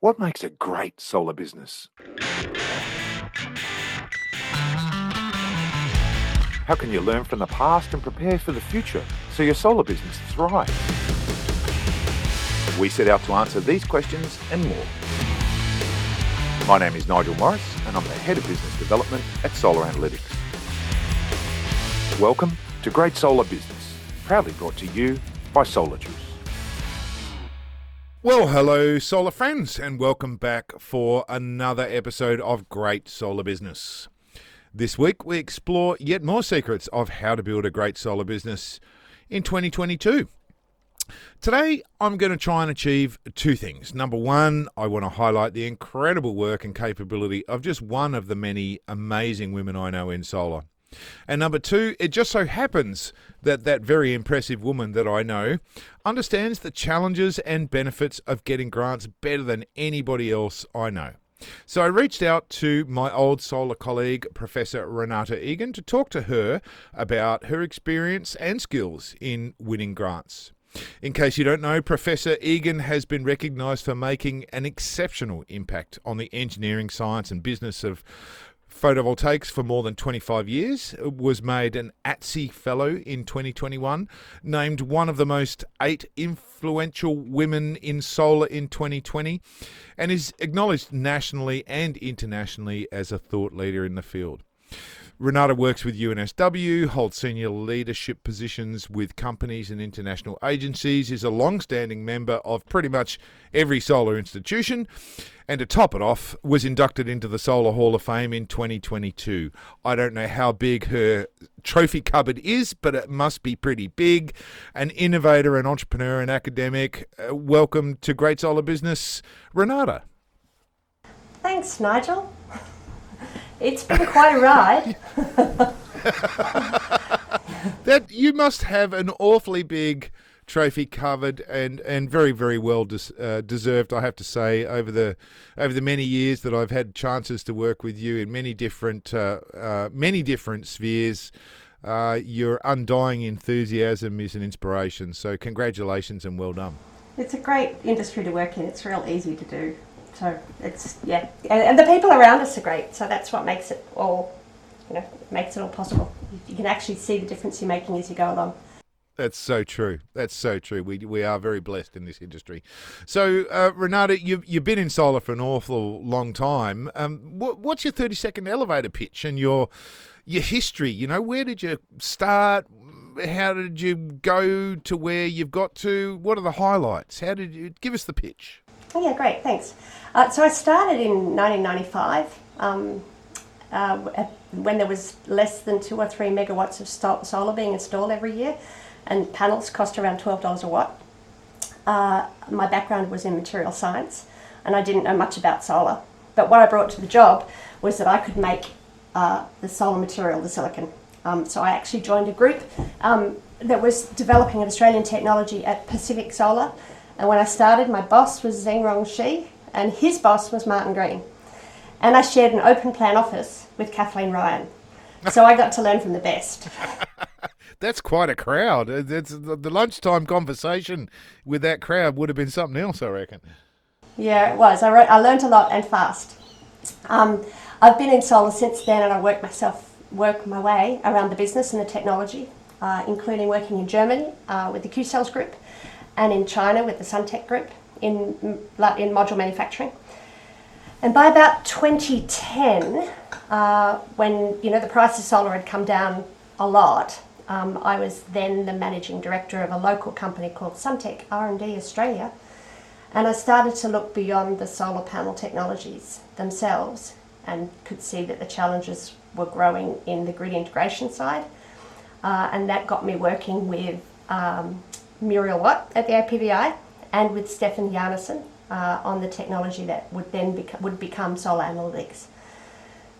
What makes a great solar business? How can you learn from the past and prepare for the future so your solar business thrives? We set out to answer these questions and more. My name is Nigel Morris, and I'm the Head of Business Development at Solar Analytics. Welcome to Great Solar Business, proudly brought to you by Solar Juice. Well, hello, solar friends, and welcome back for another episode of Great Solar Business. This week, we explore yet more secrets of how to build a great solar business in 2022. Today, I'm going to try and achieve two things. Number one, I want to highlight the incredible work and capability of just one of the many amazing women I know in solar. And number two, it just so happens that that very impressive woman that I know understands the challenges and benefits of getting grants better than anybody else I know. So I reached out to my old solar colleague, Professor Renate Egan, to talk to her about her experience and skills in winning grants. In case you don't know, Professor Egan has been recognised for making an exceptional impact on the engineering, science, and business of photovoltaics for more than 25 years, uh, was made an ATSE Fellow in 2021, named one of the most eight influential women in solar in 2020, and is acknowledged nationally and internationally as a thought leader in the field. Renate works with UNSW, holds senior leadership positions with companies and international agencies, is a long standing member of pretty much every solar institution, and to top it off, was inducted into the Solar Hall of Fame in 2022. I don't know how big her trophy cupboard is, but it must be pretty big. An innovator, an entrepreneur, an academic. Uh, welcome to Great Solar Business, Renate. Thanks, Nigel. It's been quite a ride. that you must have an awfully big trophy covered and and very very well des, uh, deserved I have to say over the over the many years that I've had chances to work with you in many different uh, uh, many different spheres uh, your undying enthusiasm is an inspiration so congratulations and well done it's a great industry to work in it's real easy to do so it's yeah, and, and, the people around us are great. So that's what makes it all, you know, makes it all possible. You can actually see the difference you're making as you go along. That's so true. That's so true. We we are very blessed in this industry. So, uh, Renate, you've you've been in solar for an awful long time. Um, what, what's your thirty second elevator pitch and your your history? You know, where did you start? How did you go to where you've got to? What are the highlights? How did you give us the pitch? Oh, yeah, great, thanks. Uh, so I started in 1995 um, uh, when there was less than two or three megawatts of solar being installed every year, and panels cost around $12 a watt. Uh, my background was in material science, and I didn't know much about solar. But what I brought to the job was that I could make uh, the solar material, the silicon. Um, so I actually joined a group um, that was developing an Australian technology at Pacific Solar and when I started, my boss was Zheng Shi and his boss was Martin Green. And I shared an open plan office with Kathleen Ryan. So I got to learn from the best. That's quite a crowd. It's, the lunchtime conversation with that crowd would have been something else, I reckon. Yeah, it was. I, wrote, I learned a lot and fast. Um, I've been in solar since then, and I worked myself, work my way around the business and the technology, uh, including working in Germany uh, with the Q Cells Group, and in China with the Suntech Group in, in module manufacturing. And by about 2010, uh, when you know the price of solar had come down a lot, um, I was then the managing director of a local company called Suntech R&D Australia, and I started to look beyond the solar panel technologies themselves and could see that the challenges were growing in the grid integration side, uh, and that got me working with um, Muriel Watt at the APVI and with Stefan Jarnason uh, on the technology that would then would become solar analytics.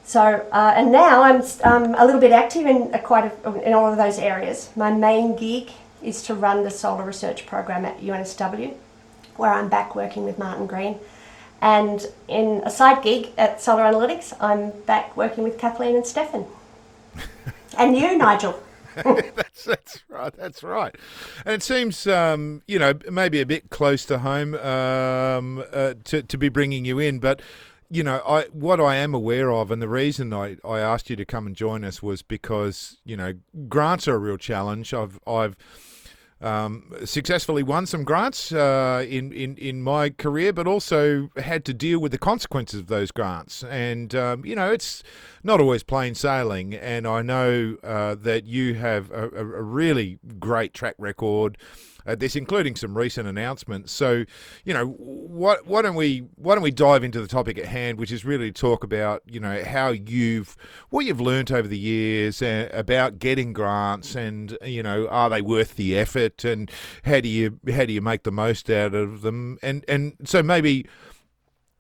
So, uh, and now I'm um, a little bit active in uh, quite a, in all of those areas. My main gig is to run the solar research program at UNSW, where I'm back working with Martin Green. And in a side gig at Solar Analytics, I'm back working with Kathleen and Stefan. and you, Nigel. that's that's right. That's right. And it seems, um, you know, maybe a bit close to home um, uh, to to be bringing you in, but. You know, I what I am aware of, and the reason I, I asked you to come and join us was because you know grants are a real challenge. I've I've um, successfully won some grants uh, in, in in my career, but also had to deal with the consequences of those grants. And um, you know, it's not always plain sailing. And I know uh, that you have a, a, really great track record at this, including some recent announcements. So, you know, what, why don't we why don't we dive into the topic at hand, which is really to talk about you know how you've what you've learnt over the years uh, about getting grants, and you know, are they worth the effort, and how do you how do you make the most out of them, and and so maybe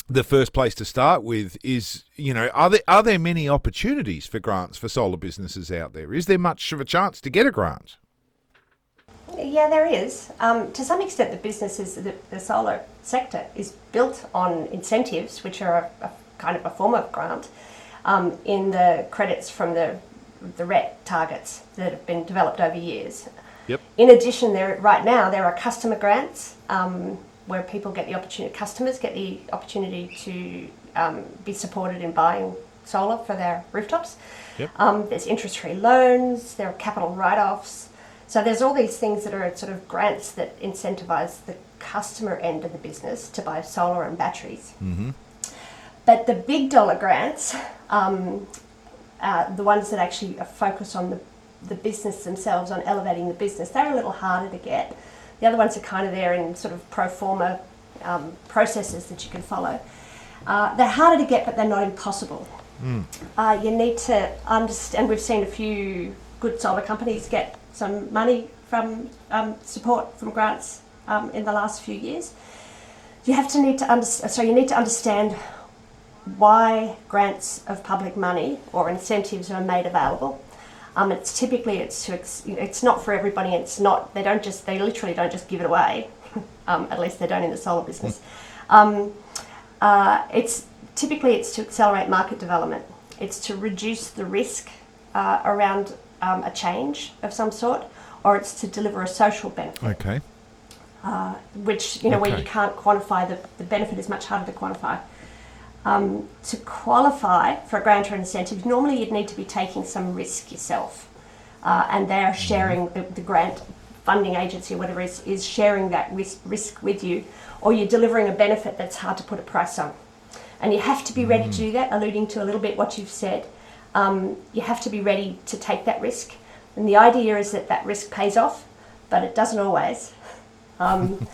the first place to start with is you know are there are there many opportunities for grants for solar businesses out there? Is there much of a chance to get a grant yeah, there is. Um, to some extent, the business is the, the, solar sector is built on incentives, which are a, a kind of a form of grant, um, in the credits from the the RET targets that have been developed over years. Yep. In addition, there right now there are customer grants um, where people get the opportunity, customers get the opportunity to um, be supported in buying solar for their rooftops. Yep. Um, there's interest-free loans. There are capital write-offs. So there's all these things that are sort of grants that incentivize the customer end of the business to buy solar and batteries. Mm-hmm. But the big dollar grants, um, uh, the ones that actually focus on the, the business themselves, on elevating the business, they're a little harder to get. The other ones are kind of there in sort of pro forma um, processes that you can follow. Uh, they're harder to get, but they're not impossible. Mm. Uh, you need to understand, we've seen a few good solar companies get some money from um, support from grants um, in the last few years. You have to need to understand. So you need to understand why grants of public money or incentives are made available. Um, it's typically it's it's not for everybody. It's not they don't just they literally don't just give it away. um, at least they don't in the solar business. Um, uh, it's typically it's to accelerate market development. It's to reduce the risk uh, around um, a change of some sort, or it's to deliver a social benefit. Okay. Uh, which you know okay. where you can't quantify the, the benefit is much harder to quantify. Um, to qualify for a grant or incentive, normally you'd need to be taking some risk yourself, uh, and they are mm-hmm. sharing the, the, grant funding agency, or whatever is, is sharing that risk, risk with you, or you're delivering a benefit that's hard to put a price on. And you have to be ready to mm. do that, alluding to a little bit what you've said um, you have to be ready to take that risk. And the idea is that that risk pays off, but it doesn't always. Um,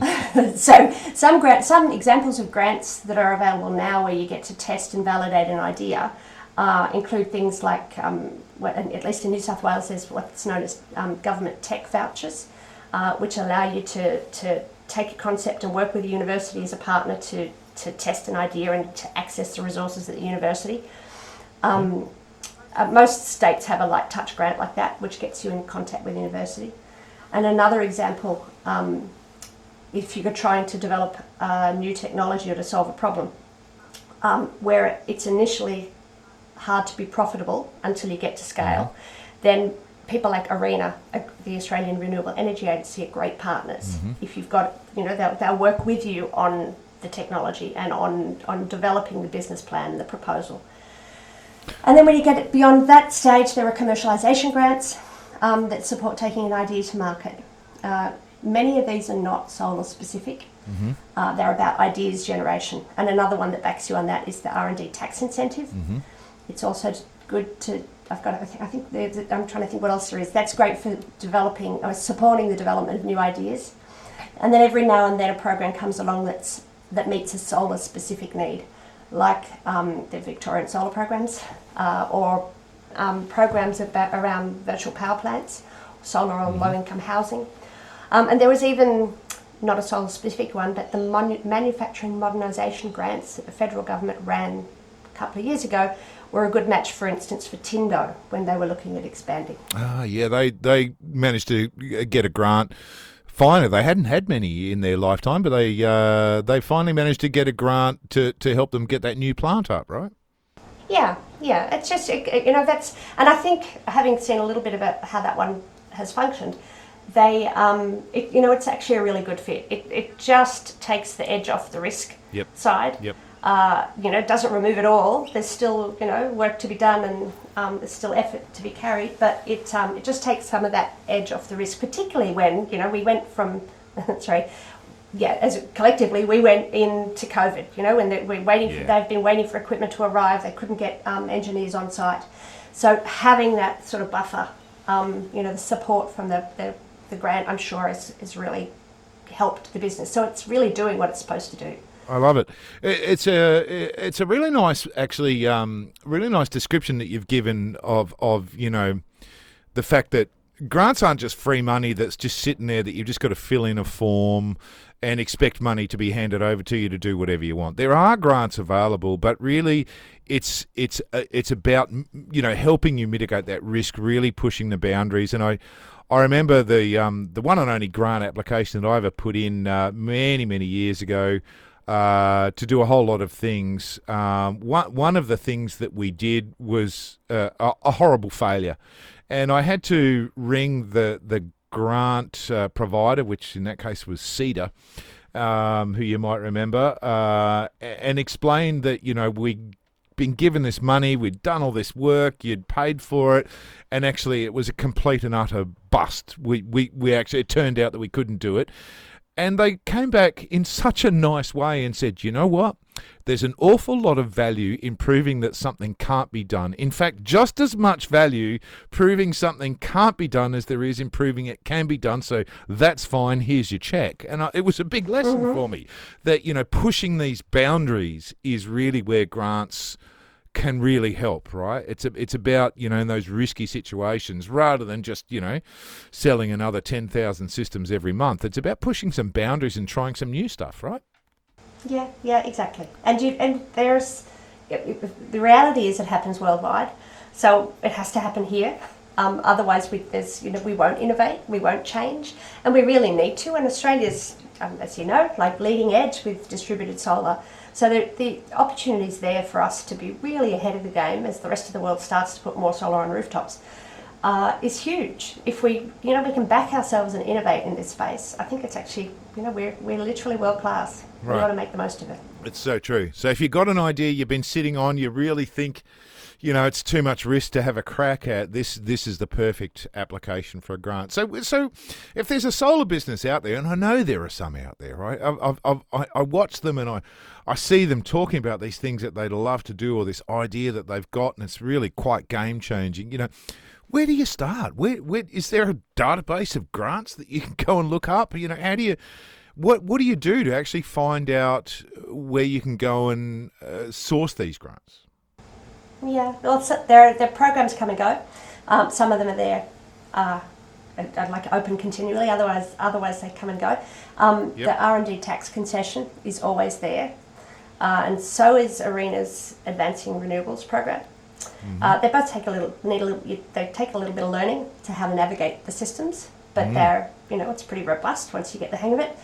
so some grant, some examples of grants that are available now, where you get to test and validate an idea, uh, include things like, um, what, at least in New South Wales, there's what's known as um, government tech vouchers, uh, which allow you to, to take a concept and work with a university as a partner to, to test an idea and to access the resources at the university. Um, uh, most states have a light touch grant like that, which gets you in contact with university. And another example, um, if you're trying to develop a new technology or to solve a problem, um, where it's initially hard to be profitable until you get to scale, mm-hmm. then people like ARENA, uh, the Australian Renewable Energy Agency, are great partners. Mm-hmm. If you've got, you know, they'll, they'll work with you on the technology and on, on developing the business plan the proposal. And then when you get beyond that stage, there are commercialisation grants um, that support taking an idea to market. Uh, many of these are not solar specific. Mm-hmm. Uh, they're about ideas generation. And another one that backs you on that is the R&D tax incentive. Mm-hmm. It's also good to, I've got, I think, I think I'm trying to think what else there is. That's great for developing or supporting the development of new ideas. And then every now and then a program comes along that's, that meets a solar specific need like um, the Victorian solar programs uh, or um, programs about, around virtual power plants, solar on mm-hmm. low income housing. Um, and there was even, not a solar specific one, but the mon- manufacturing modernisation grants that the federal government ran a couple of years ago were a good match, for instance, for Tindo when they were looking at expanding. Ah, yeah, they, they managed to get a grant finally they hadn't had many in their lifetime, but they uh, they finally managed to get a grant to, to help them get that new plant up, right? Yeah, Yeah, it's just you know that's, and I think having seen a little bit about how that one has functioned, they um, it, you know it's actually a really good fit. It it just takes the edge off the risk Yep. side. Yep. Uh, you know, it doesn't remove it all. There's still you know work to be done and um, there's still effort to be carried, but it um, it just takes some of that edge off the risk, particularly when you know we went from sorry. Yeah, as collectively we went into COVID. You know, when they, we're waiting, Yeah. for, they've been waiting for equipment to arrive. They couldn't get um, engineers on site, so having that sort of buffer, um, you know, the support from the, the, the grant, I'm sure, has, has really helped the business. So it's really doing what it's supposed to do. I love it. It's a it's a really nice, actually, um, really nice description that you've given of of you know the fact that grants aren't just free money that's just sitting there that you've just got to fill in a form and expect money to be handed over to you to do whatever you want. There are grants available, but really, it's it's uh, it's about you know helping you mitigate that risk, really pushing the boundaries. And I I remember the um, the one and only grant application that I ever put in uh, many many years ago uh, to do a whole lot of things. Um, one one of the things that we did was uh, a, a horrible failure, and I had to ring the the grant uh, provider, which in that case was SEDA. Um, who you might remember, uh, and explain that you know we been given this money, we'd done all this work, you'd paid for it, and actually it was a complete and utter bust. We we, we actually it turned out that we couldn't do it. And they came back in such a nice way and said, you know what? There's an awful lot of value in proving that something can't be done. In fact, just as much value proving something can't be done as there is in proving it can be done. So that's fine. Here's your check. And I, it was a big lesson mm-hmm. for me that, you know, pushing these boundaries is really where grants can really help, right? It's a, it's about you know in those risky situations rather than just you know selling another ten thousand systems every month. It's about pushing some boundaries and trying some new stuff, right? Yeah, yeah, exactly. And you and there's the reality is it happens worldwide, so it has to happen here. Um, otherwise, we there's you know we won't innovate, we won't change, and we really need to. And Australia's, um, as you know, like leading edge with distributed solar. So the, the opportunities there for us to be really ahead of the game as the rest of the world starts to put more solar on rooftops uh, is huge. If we, you know, we can back ourselves and innovate in this space, I think it's actually, you know, we're, we're literally world class. Right. We've got to make the most of it. It's so true. So if you've got an idea you've been sitting on, you really think, you know, it's too much risk to have a crack at this. This is the perfect application for a grant. So, so if there's a solar business out there, and I know there are some out there, right? I've, I've, I, I watch them and I, I see them talking about these things that they'd love to do or this idea that they've got, and it's really quite game changing. You know, where do you start? Where, where is there a database of grants that you can go and look up? You know, how do you? What what do you do to actually find out where you can go and uh, source these grants? Yeah, well, so there, there are programs come and go. Um, some of them are there, uh, I'd I'd like open continually. Otherwise, otherwise they come and go. Um, Yep. The R and D tax concession is always there, uh, and so is Arena's Advancing Renewables program. Uh, they both take a little need a little. you- They take a little bit of learning to how to navigate the systems, but they're you know it's pretty robust once you get the hang of it.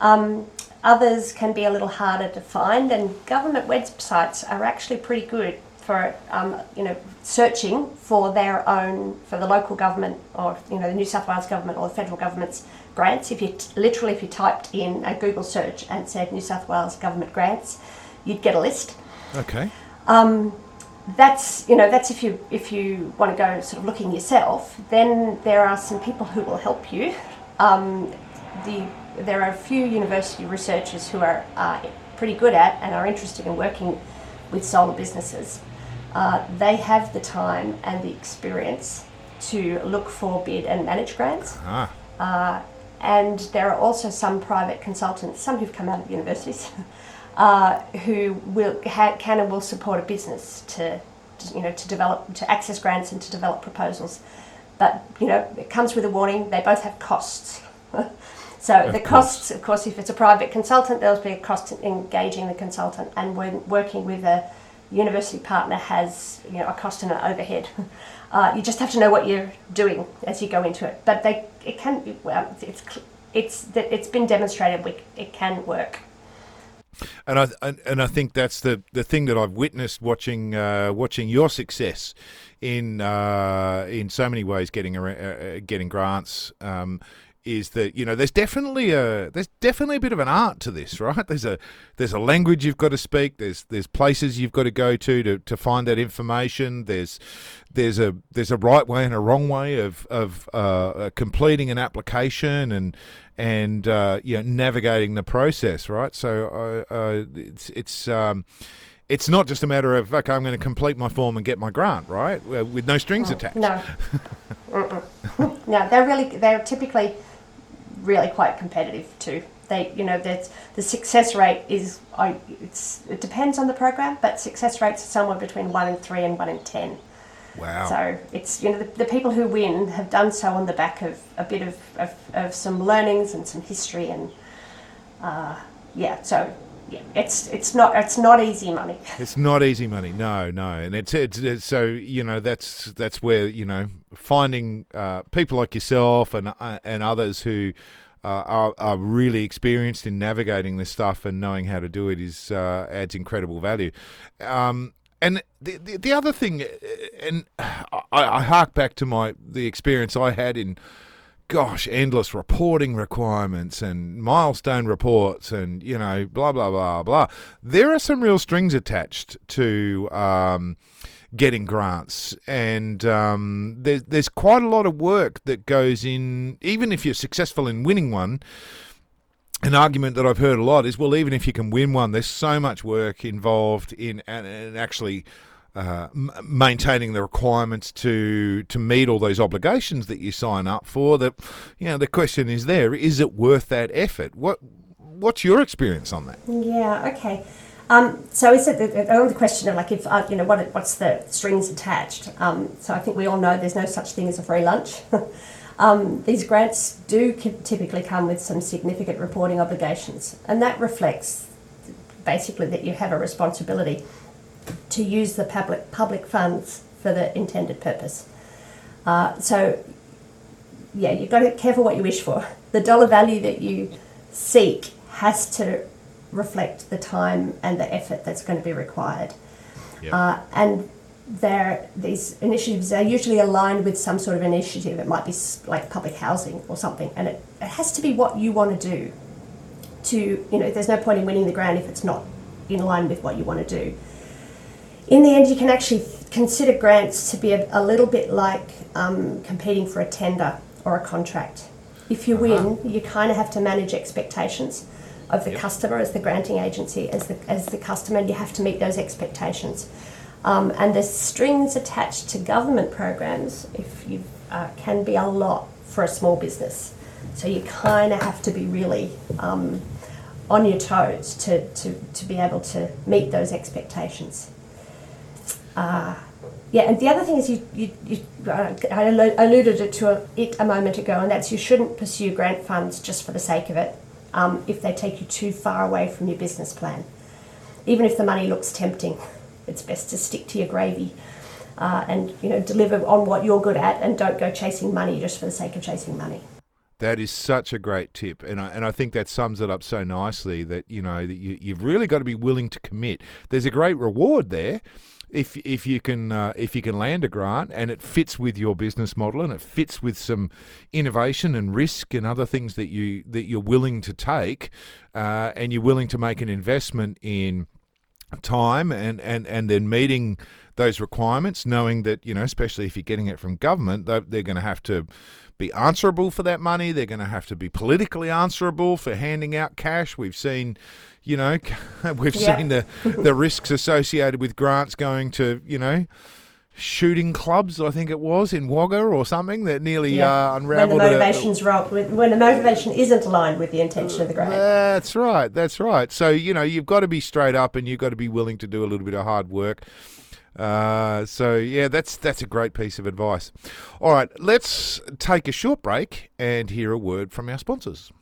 Um, others can be a little harder to find, and government websites are actually pretty good for um, you know searching for their own for the local government or you know the New South Wales government or the federal government's grants. If you t- literally if you typed in a Google search and said New South Wales government grants, you'd get a list. Okay. Um, that's you know that's if you if you want to go sort of looking yourself. Then there are some people who will help you. Um, the there are a few university researchers who are uh, pretty good at and are interested in working with solar businesses. Uh, they have the time and the experience to look for bid and manage grants. Ah. Uh, and there are also some private consultants, some who've come out of universities, uh, who will ha- can and will support a business to, to, you know, to develop, to access grants and to develop proposals. But you know, it comes with a warning. They both have costs. so Of the course. costs, of course, if it's a private consultant, there'll be a cost in engaging the consultant, and when working with a university partner has you know a cost and an overhead. Uh, you just have to know what you're doing as you go into it. But they, it can, be well, it's, it's it's been demonstrated we, it can work. And I and, and I think that's the, the thing that I've witnessed watching uh, watching your success in uh, in so many ways getting uh, uh, getting grants. Um, is that you know there's definitely a there's definitely a bit of an art to this right? There's a there's a language you've got to speak. There's there's places you've got to go to to, to find that information. There's there's a there's a right way and a wrong way of of uh, completing an application and and uh, you know navigating the process right? So uh, uh it's it's um, it's not just a matter of okay, I'm going to complete my form and get my grant, right? With no strings oh, attached. No, no, they're really they're typically really quite competitive too. They, you know, that the success rate is I, it's it depends on the program, but success rates are somewhere between one in three and one in ten. Wow. So it's you know the, the people who win have done so on the back of a bit of, of, of some learnings and some history and uh, yeah. So it's it's not it's not easy money. It's not easy money. No, no, and it's it's, it's so you know that's that's where you know finding uh, people like yourself and uh, and others who. Uh, are, are really experienced in navigating this stuff and knowing how to do it is uh, adds incredible value. Um, and the, the, the other thing, and I, I hark back to my the experience I had in gosh, endless reporting requirements and milestone reports and, you know, blah, blah, blah, blah. There are some real strings attached to um, getting grants. And um, there's, there's quite a lot of work that goes in, even if you're successful in winning one. An argument that I've heard a lot is, well, even if you can win one, there's so much work involved in and, and actually uh, maintaining the requirements to to meet all those obligations that you sign up for. That you know, the question is there: is it worth that effort? What What's your experience on that? Yeah. Okay. Um, so is it the, the question of like if uh, you know what what's the strings attached? Um, so I think we all know there's no such thing as a free lunch. um, these grants do typically come with some significant reporting obligations, and that reflects basically that you have a responsibility to use the public public funds for the intended purpose. Uh, so, yeah, you've got to be careful what you wish for. The dollar value that you seek has to reflect the time and the effort that's going to be required. Yep. Uh, and there, these initiatives are usually aligned with some sort of initiative. It might be like public housing or something, and it, it has to be what you want to do. To you know, there's no point in winning the grant if it's not in line with what you want to do in the end, you can actually consider grants to be a, a little bit like um, competing for a tender or a contract. If you uh-huh. win, you kind of have to manage expectations of the yep. customer as the granting agency, as the, as the customer, and you have to meet those expectations. Um, and the strings attached to government programs, if you uh, can be a lot for a small business. So you kind of have to be really um, on your toes to, to, to be able to meet those expectations. Uh, yeah, and the other thing is you, you, you uh, I alluded it to it a moment ago, and that's you shouldn't pursue grant funds just for the sake of it um, if they take you too far away from your business plan. Even if the money looks tempting, it's best to stick to your gravy uh, and you know deliver on what you're good at, and don't go chasing money just for the sake of chasing money. That is such a great tip, and I, and I think that sums it up so nicely. That you know that you, you've really got to be willing to commit. There's a great reward there if if you can uh, if you can land a grant and it fits with your business model and it fits with some innovation and risk and other things that you that you're willing to take, uh, and you're willing to make an investment in time and and and then meeting those requirements, knowing that you know, especially if you're getting it from government, they're, they're going to have to be answerable for that money. They're going to have to be politically answerable for handing out cash. We've seen you know, we've yeah. seen the the risks associated with grants going to, you know, shooting clubs. I think it was in Wagga or something that nearly yeah. uh, unravelled. When the motivation's a, wrong, when the motivation isn't aligned with the intention of the grant. That's right. That's right. So you know, you've got to be straight up, and you've got to be willing to do a little bit of hard work. Uh, so yeah, that's that's a great piece of advice. All right, let's take a short break and hear a word from our sponsors.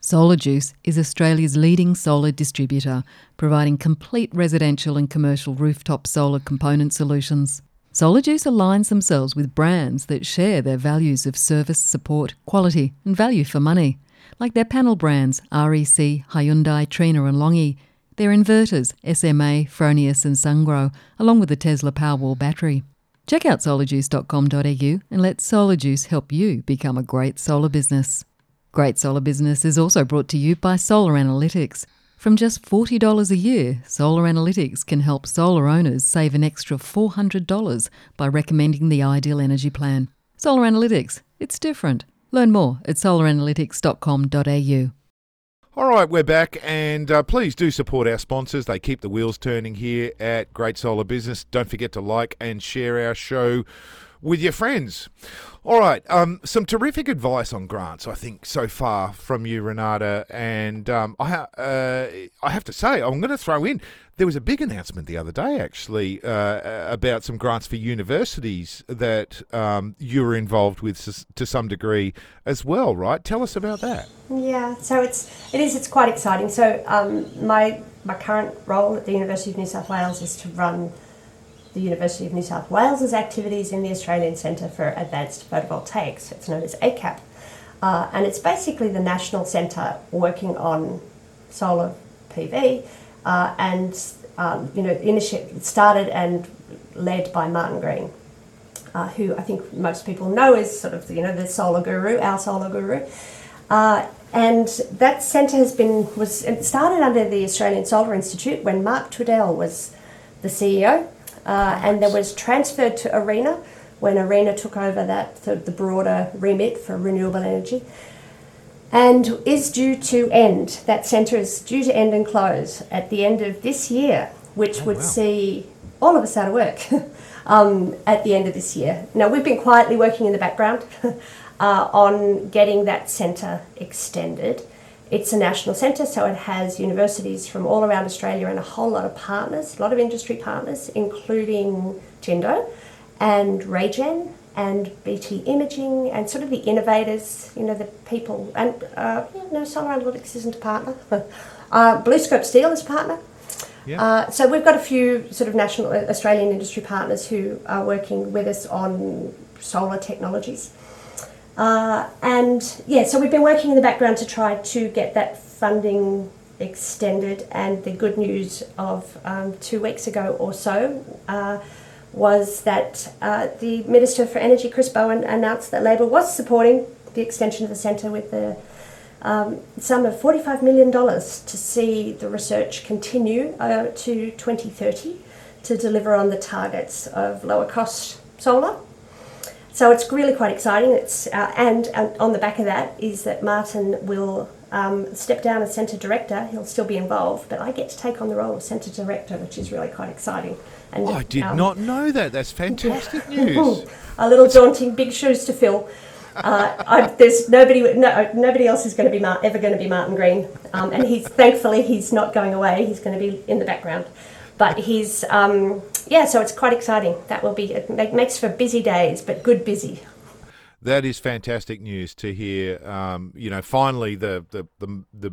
Solar Juice is Australia's leading solar distributor, providing complete residential and commercial rooftop solar component solutions. Solar Juice aligns themselves with brands that share their values of service, support, quality, and value for money, like their panel brands REC, Hyundai, Trina, and Longi, their inverters, SMA, Fronius, and Sungrow, along with the Tesla Powerwall battery. Check out solarjuice.com.au and let SolarJuice help you become a great solar business. Great Solar Business is also brought to you by Solar Analytics. From just $40 a year, Solar Analytics can help solar owners save an extra $400 by recommending the ideal energy plan. Solar Analytics, it's different. Learn more at solaranalytics.com.au. All right, we're back, and uh, please do support our sponsors. They keep the wheels turning here at Great Solar Business. Don't forget to like and share our show with your friends. All right, um, some terrific advice on grants, I think, so far from you, Renate. And um, I, ha- uh, I have to say, I'm going to throw in there was a big announcement the other day, actually, uh, about some grants for universities that um, you were involved with to some degree as well, right? Tell us about that. Yeah, so it's it is it's quite exciting. So um, my my current role at the University of New South Wales is to run the University of New South Wales's activities in the Australian Centre for Advanced Photovoltaics. It's known as ACAP. Uh, and it's basically the national centre working on solar PV uh, and um, you know initiated, started and led by Martin Green, uh, who I think most people know is sort of you know the solar guru, our solar guru. Uh, and that centre has been was started under the Australian Solar Institute when Mark Twidell was the CEO, uh, and then was transferred to ARENA when ARENA took over that the, the broader remit for renewable energy and is due to end. That centre is due to end and close at the end of this year, which oh, would wow. see all of us out of work um, at the end of this year. Now, we've been quietly working in the background uh, on getting that centre extended. It's a national centre, so it has universities from all around Australia and a whole lot of partners, a lot of industry partners, including Tindo and Raygen and BT Imaging and sort of the innovators, you know, the people. And uh, no, Solar Analytics isn't a partner. uh, BlueScope Steel is a partner. Yeah. Uh, so we've got a few sort of national uh, Australian industry partners who are working with us on solar technologies. Uh, and yeah, so we've been working in the background to try to get that funding extended. And the good news of um, two weeks ago or so uh, was that uh, the Minister for Energy, Chris Bowen, announced that Labor was supporting the extension of the centre with the um, sum of $45 million to see the research continue uh, to 2030 to deliver on the targets of lower cost solar. So it's really quite exciting. It's uh, and, and, on the back of that is that Martin will um, step down as centre director. He'll still be involved, but I get to take on the role of centre director, which is really quite exciting. And, oh, I did um, not know that. That's fantastic news. a little daunting, big shoes to fill. Uh, I, there's nobody, no, nobody else is going to be Mar- ever going to be Martin Green, um, and he's thankfully he's not going away. He's going to be in the background, but he's um, yeah. So it's quite exciting. That will be it makes for busy days, but good busy. That is fantastic news to hear. Um, you know, finally the the the, the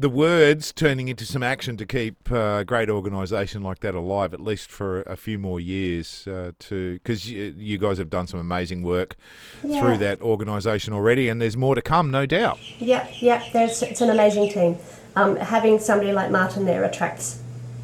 the words turning into some action to keep uh, a great organisation like that alive, at least for a few more years. Uh, to because you, you, guys have done some amazing work yeah. through that organisation already, and there's more to come, no doubt. Yeah, yeah. There's it's an amazing team. Um, having somebody like Martin there attracts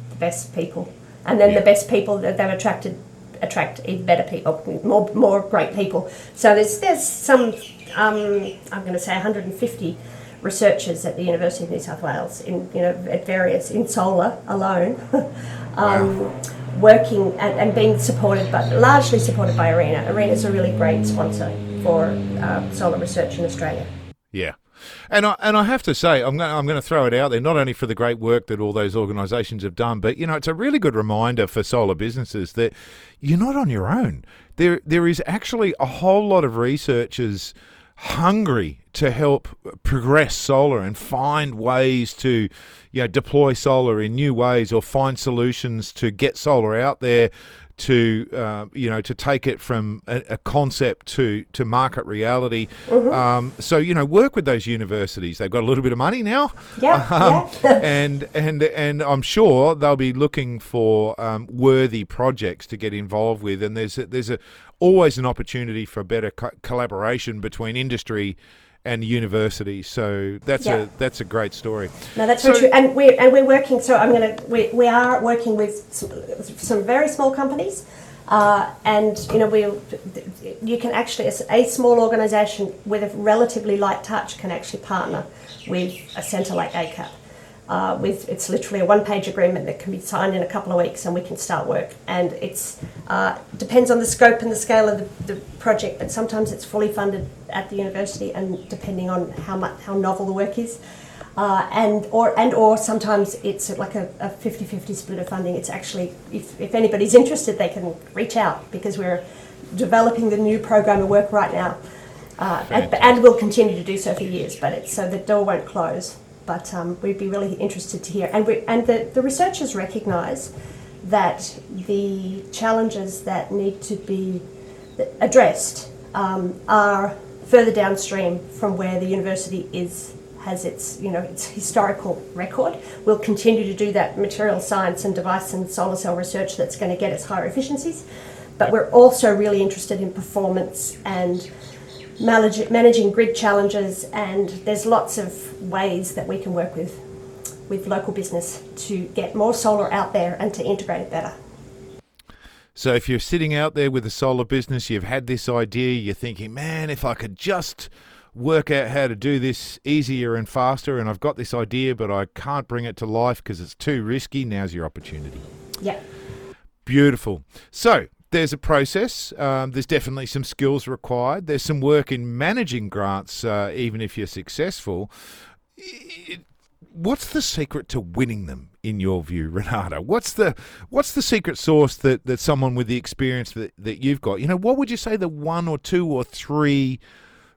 the best people, and then yeah. the best people that they've attracted attract even better people, more more great people. So there's there's some um, I'm going to say 150 researchers at the University of New South Wales in you know at various in solar alone, um, wow. working and, and, being supported, but largely supported by ARENA. ARENA is a really great sponsor for uh, solar research in Australia. And I and I have to say, I'm going I'm going to throw it out there, not only for the great work that all those organisations have done, but you know, it's a really good reminder for solar businesses that you're not on your own. There there is actually a whole lot of researchers hungry to help progress solar and find ways to you know deploy solar in new ways or find solutions to get solar out there to uh, you know to take it from a, a, concept to to market reality. Mm-hmm. Um, so you know work with those universities. They've got a little bit of money now, yeah, um, yeah. and and and I'm sure they'll be looking for um, worthy projects to get involved with. And there's a, there's a always an opportunity for better co- collaboration between industry and university. So that's Yeah. a that's a great story. No, that's So- very true. And we're and we're working. So I'm gonna we, we are working with some, some very small companies, uh, and you know we you can actually a small organisation with a relatively light touch can actually partner with a centre like ACAP. Uh, with it's literally a one-page agreement that can be signed in a couple of weeks, and we can start work. And it's uh, depends on the scope and the scale of the, the project, but sometimes it's fully funded at the university, and depending on how much how novel the work is, uh, and or and or sometimes it's like a, a 50-50 split of funding. It's actually if, if anybody's interested, they can reach out because we're developing the new program of work right now, uh, and, and we'll continue to do so for years. But it's so the door won't close. But um, we'd be really interested to hear, and we, and the, the researchers recognise that the challenges that need to be addressed um, are further downstream from where the university is has its you know its historical record. We'll continue to do that material science and device and solar cell research that's going to get us higher efficiencies, but we're also really interested in performance and manage, managing grid challenges. And there's lots of ways that we can work with with local business to get more solar out there and to integrate it better. So if you're sitting out there with a solar business, you've had this idea, you're thinking, man, if I could just work out how to do this easier and faster, and I've got this idea, but I can't bring it to life because it's too risky, now's your opportunity. Yeah. Beautiful. So there's a process. Um, there's definitely some skills required. There's some work in managing grants, uh, even if you're successful. It- what's the secret to winning them, in your view, Renate? What's the what's the secret sauce that, that someone with the experience that, that you've got? You know, what would you say the one or two or three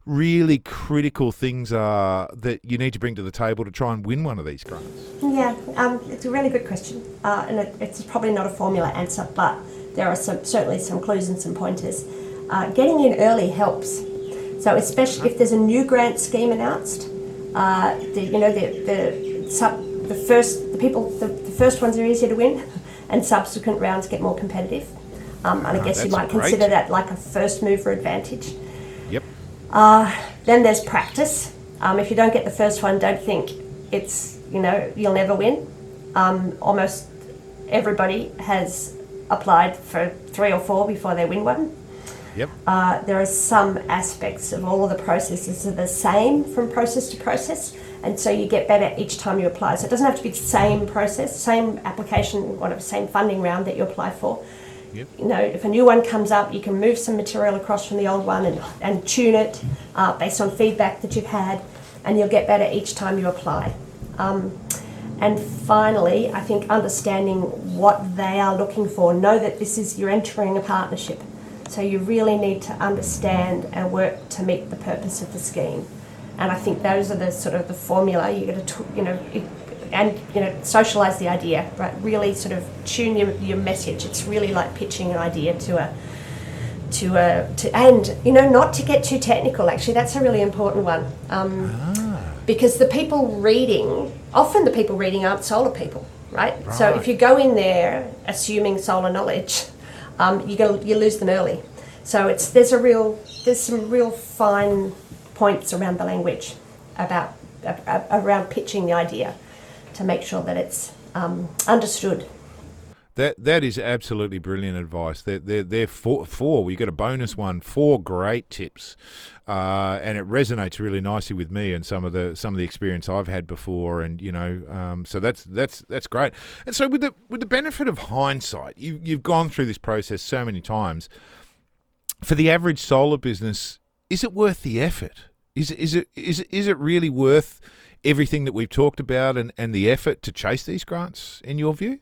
really critical things are that you need to bring to the table to try and win one of these grants? Yeah, um, it's a really good question, uh, and it, it's probably not a formula answer, but there are some certainly some clues and some pointers. Uh, getting in early helps. So especially if there's a new grant scheme announced, uh, the, you know the the sub, the first the people the, the first ones are easier to win, and subsequent rounds get more competitive. Um, and I Ah, guess you might great. consider that like a first mover advantage. Yep. Then there's practice. Um, if you don't get the first one, don't think it's you know you'll never win. Um, almost everybody has applied for three or four before they win one. Yep. Uh, there are some aspects of all of the processes are the same from process to process, and so you get better each time you apply. So it doesn't have to be the same process, same application, whatever, same funding round that you apply for. Yep. You know, if a new one comes up, you can move some material across from the old one and, and tune it uh, based on feedback that you've had, and you'll get better each time you apply. Um, and finally, I think understanding what they are looking for. Know that this is you're entering a partnership, so you really need to understand and work to meet the purpose of the scheme. And I think those are the sort of the formula you got to you know. And you know, socialize the idea, right? Really, sort of tune your, your message. It's really like pitching an idea to a to a to and you know not to get too technical. Actually, that's a really important one. Um, because the people reading, often the people reading aren't solar people, right? So if you go in there assuming solar knowledge, um, you go you lose them early. So it's there's a real there's some real fine points around the language about around pitching the idea to make sure that it's um, understood. That that is absolutely brilliant advice. They're they're, they're four, four. We got a bonus one. Four great tips, uh, and it resonates really nicely with me and some of the some of the experience I've had before. And you know, um, so that's that's that's great. And so with the with the benefit of hindsight, you you've gone through this process so many times. For the average solar business, is it worth the effort? Is is it is is it really worth everything that we've talked about and, and the effort to chase these grants? In your view?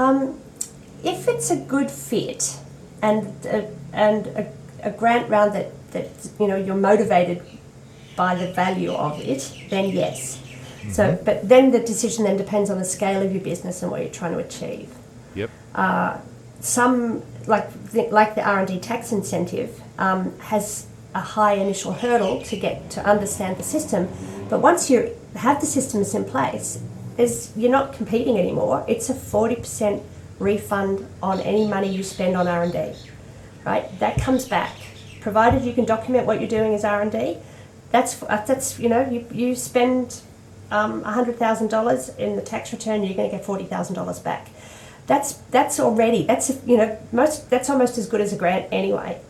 Um, if it's a good fit and uh, and a, a grant round that, that you know you're motivated by the value of it, then yes. So, but then the decision then depends on the scale of your business and what you're trying to achieve. Yep. Some like the, like the R and D tax incentive um, has a high initial hurdle to get to understand the system, but once you have the systems in place, is you're not competing anymore. It's a forty percent refund on any money you spend on R and D, right? That comes back, provided you can document what you're doing as R and D. That's that's you know you you spend um, hundred thousand dollars in the tax return, you're going to get forty thousand dollars back. That's that's already that's you know most that's almost as good as a grant anyway.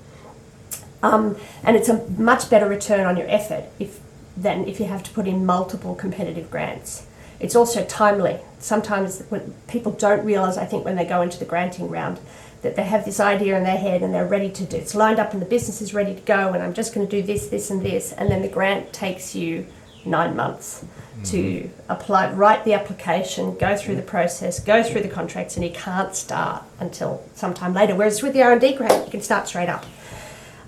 Um, and it's a much better return on your effort if than if you have to put in multiple competitive grants. It's also timely. Sometimes when people don't realise, I think, when they go into the granting round, that they have this idea in their head and they're ready to do it. it's lined up and the business is ready to go and I'm just going to do this, this, and this, and then the grant takes you nine months to apply, write the application, go through the process, go through the contracts, and you can't start until sometime later. Whereas with the R and D grant, you can start straight up.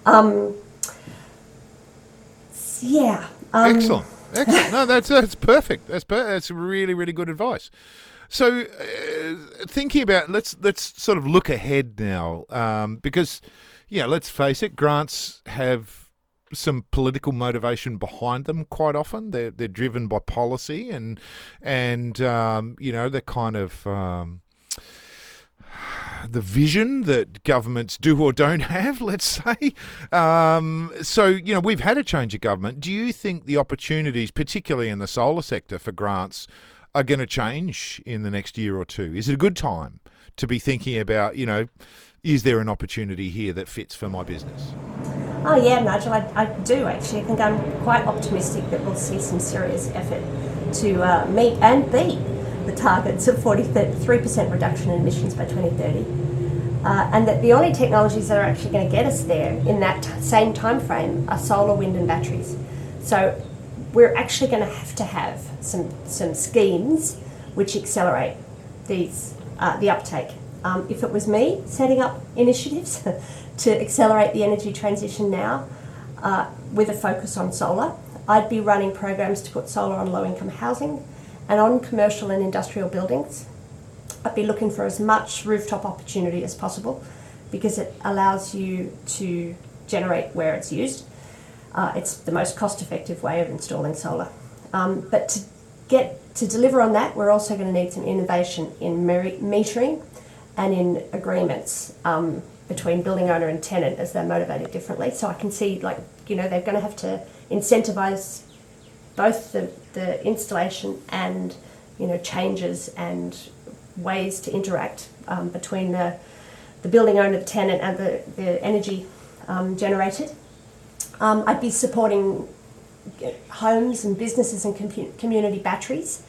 Um, yeah. Um, Excellent. Excellent. No, that's that's perfect. That's per- that's really really good advice. So, uh, thinking about let's let's sort of look ahead now, um, because yeah, let's face it, grants have some political motivation behind them. Quite often, they're they're driven by policy and and um, you know they're kind of. Um, the vision that governments do or don't have, let's say. Um, so, you know, we've had a change of government. Do you think the opportunities, particularly in the solar sector for grants, are going to change in the next year or two? Is it a good time to be thinking about, you know, is there an opportunity here that fits for my business? Oh yeah, Nigel, I, I do actually. I think I'm quite optimistic that we'll see some serious effort to uh, meet and beat the targets of 43% reduction in emissions by 2030. Uh, and that the only technologies that are actually going to get us there in that t- same time frame are solar, wind, and batteries. So we're actually going to have to have some some schemes which accelerate these uh, the uptake. Um, if it was me setting up initiatives to accelerate the energy transition now, uh, with a focus on solar, I'd be running programs to put solar on low income housing and on commercial and industrial buildings. I'd be looking for as much rooftop opportunity as possible because it allows you to generate where it's used. Uh, it's the most cost effective way of installing solar. Um, but to get to deliver on that, we're also going to need some innovation in metering and in agreements um, between building owner and tenant as they're motivated differently. So I can see, like, you know, they're going to have to incentivise both the, the installation and, you know, changes and ways to interact um, between the, the building owner, the tenant, and the, the energy um, generated. Um, I'd be supporting homes and businesses and com- community batteries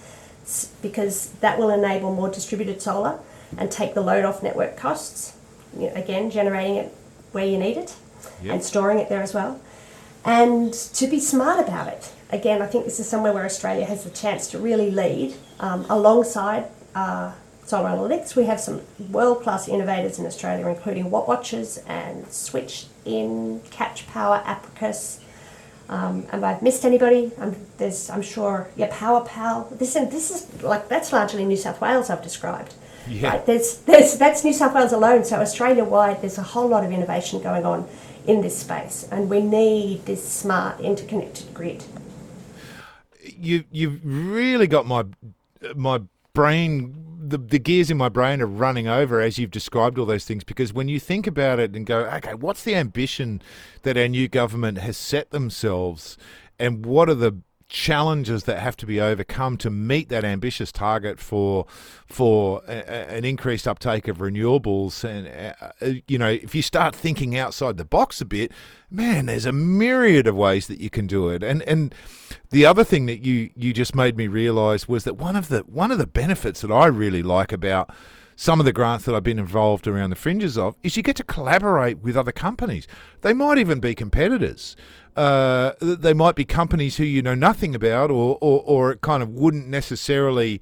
because that will enable more distributed solar and take the load off network costs. You know, again, generating it where you need it Yep. and storing it there as well. And to be smart about it. Again, I think this is somewhere where Australia has the chance to really lead um, alongside uh, solar analytics. We have some world class innovators in Australia, including Wattwatchers and Switch in Catch Power, Apricus. Um, and I've missed anybody. I'm, there's, I'm sure, yeah, Powerpal. This and this is like that's largely New South Wales. I've described. Yeah. Right, there's, there's, that's New South Wales alone. So Australia wide, there's a whole lot of innovation going on in this space, and we need this smart, interconnected grid. you you've really got my my brain the, the gears in my brain are running over as you've described all those things because when you think about it and go okay what's the ambition that our new government has set themselves and what are the challenges that have to be overcome to meet that ambitious target for for a, an increased uptake of renewables. And uh, uh, you know if you start thinking outside the box a bit man there's a myriad of ways that you can do it. And and the other thing that you you just made me realize was that one of the one of the benefits that I really like about some of the grants that I've been involved around the fringes of is you get to collaborate with other companies. They might even be competitors. Uh, they might be companies who you know nothing about, or, or or it kind of wouldn't necessarily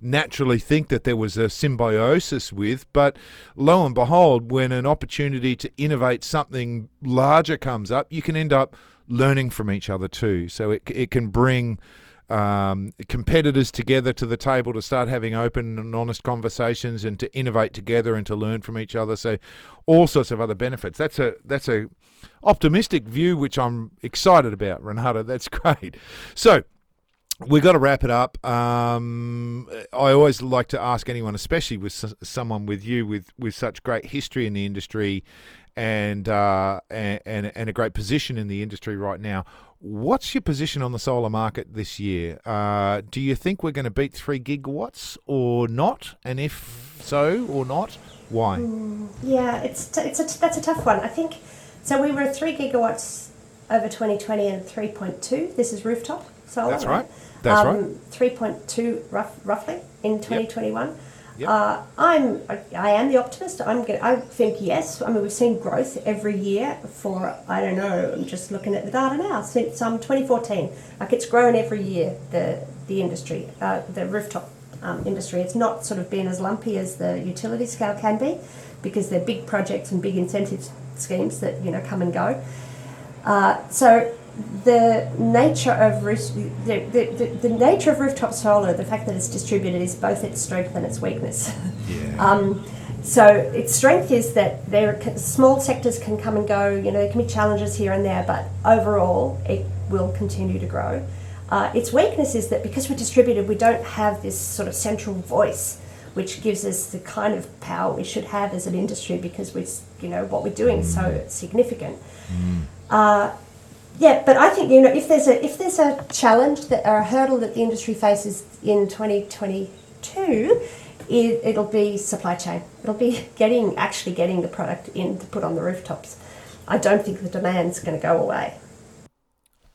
naturally think that there was a symbiosis with. But lo and behold, when an opportunity to innovate something larger comes up, you can end up learning from each other too. So it it can bring um, competitors together to the table to start having open and honest conversations and to innovate together and to learn from each other. So all sorts of other benefits. That's a that's a optimistic view which I'm excited about, Renate. That's great. So We've got to wrap it up. Um, I always like to ask anyone, especially with someone with you with with such great history in the industry and, uh, and and a great position in the industry right now. What's your position on the solar market this year? Uh, do you think we're going to beat three gigawatts or not? And if so or not, why? Yeah, it's t- it's a t- that's a tough one. I think so. We were at three gigawatts over 2020 and 3.2. This is rooftop solar. That's right. That's right. 3.2 rough, roughly in 2021. Yep. Uh, I'm I, am the optimist. I'm going I think yes. I mean we've seen growth every year for I don't know. I'm just looking at the data now since um 2014. Like it's grown every year. The the industry, uh, the rooftop um, industry. It's not sort of been as lumpy as the utility scale can be, because they're big projects and big incentive schemes that you know come and go. Uh, so the nature of roof, the, the, the, nature of rooftop solar, the fact that it's distributed, is both its strength and its weakness. Yeah. Um, so its strength is that there are, small sectors can come and go. You know, there can be challenges here and there, but overall, it will continue to grow. Uh, its weakness is that because we're distributed, we don't have this sort of central voice, which gives us the kind of power we should have as an industry because we, you know, what we're doing is so significant. Uh, yeah, but I think you know if there's a if there's a challenge that or a hurdle that the industry faces in 2022, it, it'll be supply chain. It'll be getting actually getting the product in to put on the rooftops. I don't think the demand's going to go away.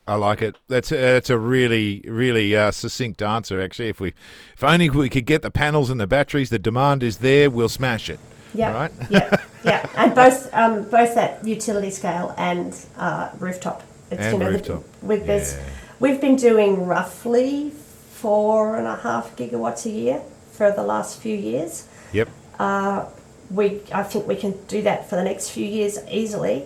I like it. That's a, that's a really really uh, succinct answer. Actually, if we if only we could get the panels and the batteries, the demand is there. We'll smash it. Yeah, Right? yeah, yeah, and both um, both at utility scale and uh, rooftop. It's, And the- rooftop, with this, yeah. we've been doing roughly four and a half gigawatts a year for the last few years. Yep. Uh, we, I think we can do that for the next few years easily,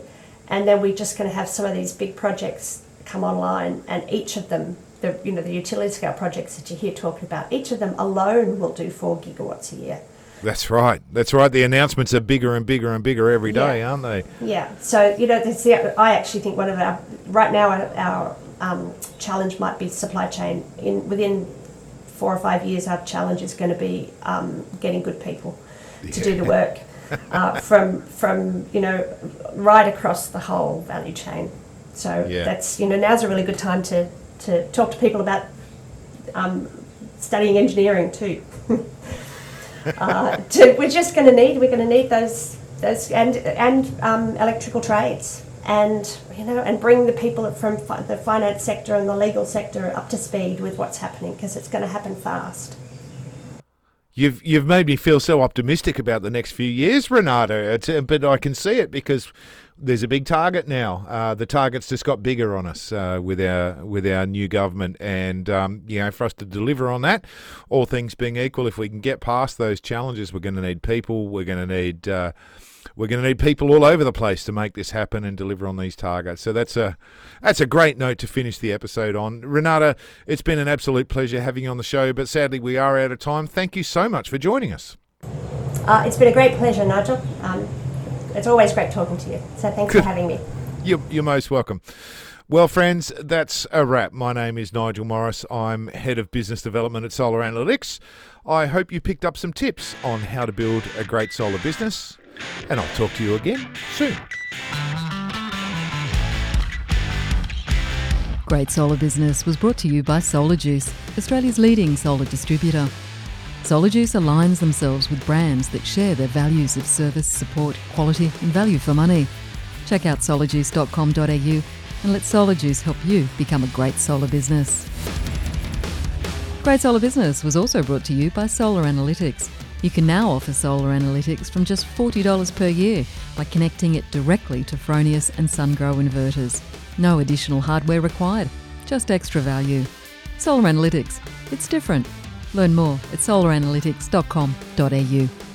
and then we're just going to have some of these big projects come online, and each of them, the you know the utility scale projects that you hear talking about, each of them alone will do four gigawatts a year. That's right. That's right. The announcements are bigger and bigger and bigger every day, Yeah. aren't they? Yeah. So you know, the, I actually think one of our right now our, our um, challenge might be supply chain. In within four or five years, our challenge is going to be um, getting good people to do the work uh, from from you know right across the whole value chain. So Yeah. that's you know now's a really good time to to talk to people about um, studying engineering too. uh, to, we're just going to need we're going to need those those and and um, electrical trades and you know and bring the people from fi- the finance sector and the legal sector up to speed with what's happening because it's going to happen fast. You've you've made me feel so optimistic about the next few years, Renate. It's, uh, but I can see it because there's a big target now. Uh, the target's just got bigger on us uh, with our with our new government, and um, you know, for us to deliver on that, all things being equal, if we can get past those challenges, we're going to need people. We're going to need uh, we're going to need people all over the place to make this happen and deliver on these targets. So that's a that's a great note to finish the episode on. Renate, it's been an absolute pleasure having you on the show, but sadly we are out of time. Thank you so much for joining us. Uh, it's been a great pleasure, Nigel. Um, it's always great talking to you. So thanks Good. for having me. You're, you're most welcome. Well, friends, that's a wrap. My name is Nigel Morris. I'm Head of Business Development at Solar Analytics. I hope you picked up some tips on how to build a great solar business, and I'll talk to you again soon. Great Solar Business was brought to you by Solar Juice, Australia's leading solar distributor. Solar Juice aligns themselves with brands that share their values of service, support, quality, and value for money. Check out solarjuice.com.au and let Solar Juice help you become a great solar business. Great Solar Business was also brought to you by Solar Analytics. You can now offer solar analytics from just $40 per year by connecting it directly to Fronius and SunGrow inverters. No additional hardware required, just extra value. Solar Analytics, it's different. Learn more at solaranalytics.com.au.